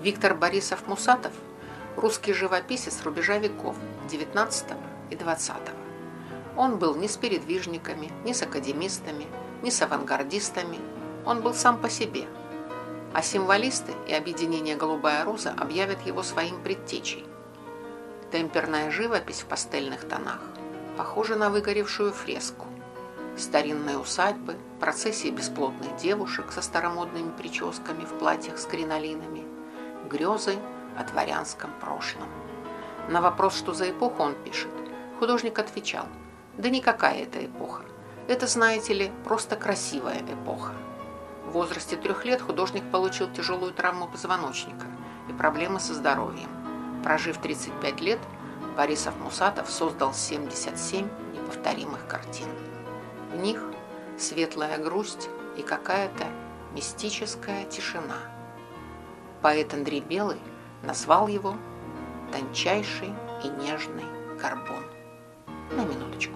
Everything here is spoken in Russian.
Виктор Борисов Мусатов – русский живописец рубежа веков XIX и XX. Он был ни с передвижниками, ни с академистами, ни с авангардистами. Он был сам по себе. А символисты и объединение «Голубая роза» объявят его своим предтечей. Темперная живопись в пастельных тонах похожа на выгоревшую фреску. Старинные усадьбы, процессии бесплотных девушек со старомодными прическами в платьях с кринолинами, грезы о дворянском прошлом. На вопрос, что за эпоху он пишет, художник отвечал, да никакая это эпоха. Это, знаете ли, просто красивая эпоха. В возрасте трех лет художник получил тяжелую травму позвоночника и проблемы со здоровьем. Прожив 35 лет, Борисов Мусатов создал 77 неповторимых картин. В них светлая грусть и какая-то мистическая тишина. Поэт Андрей Белый назвал его «тончайший и нежный карбон». На минуточку.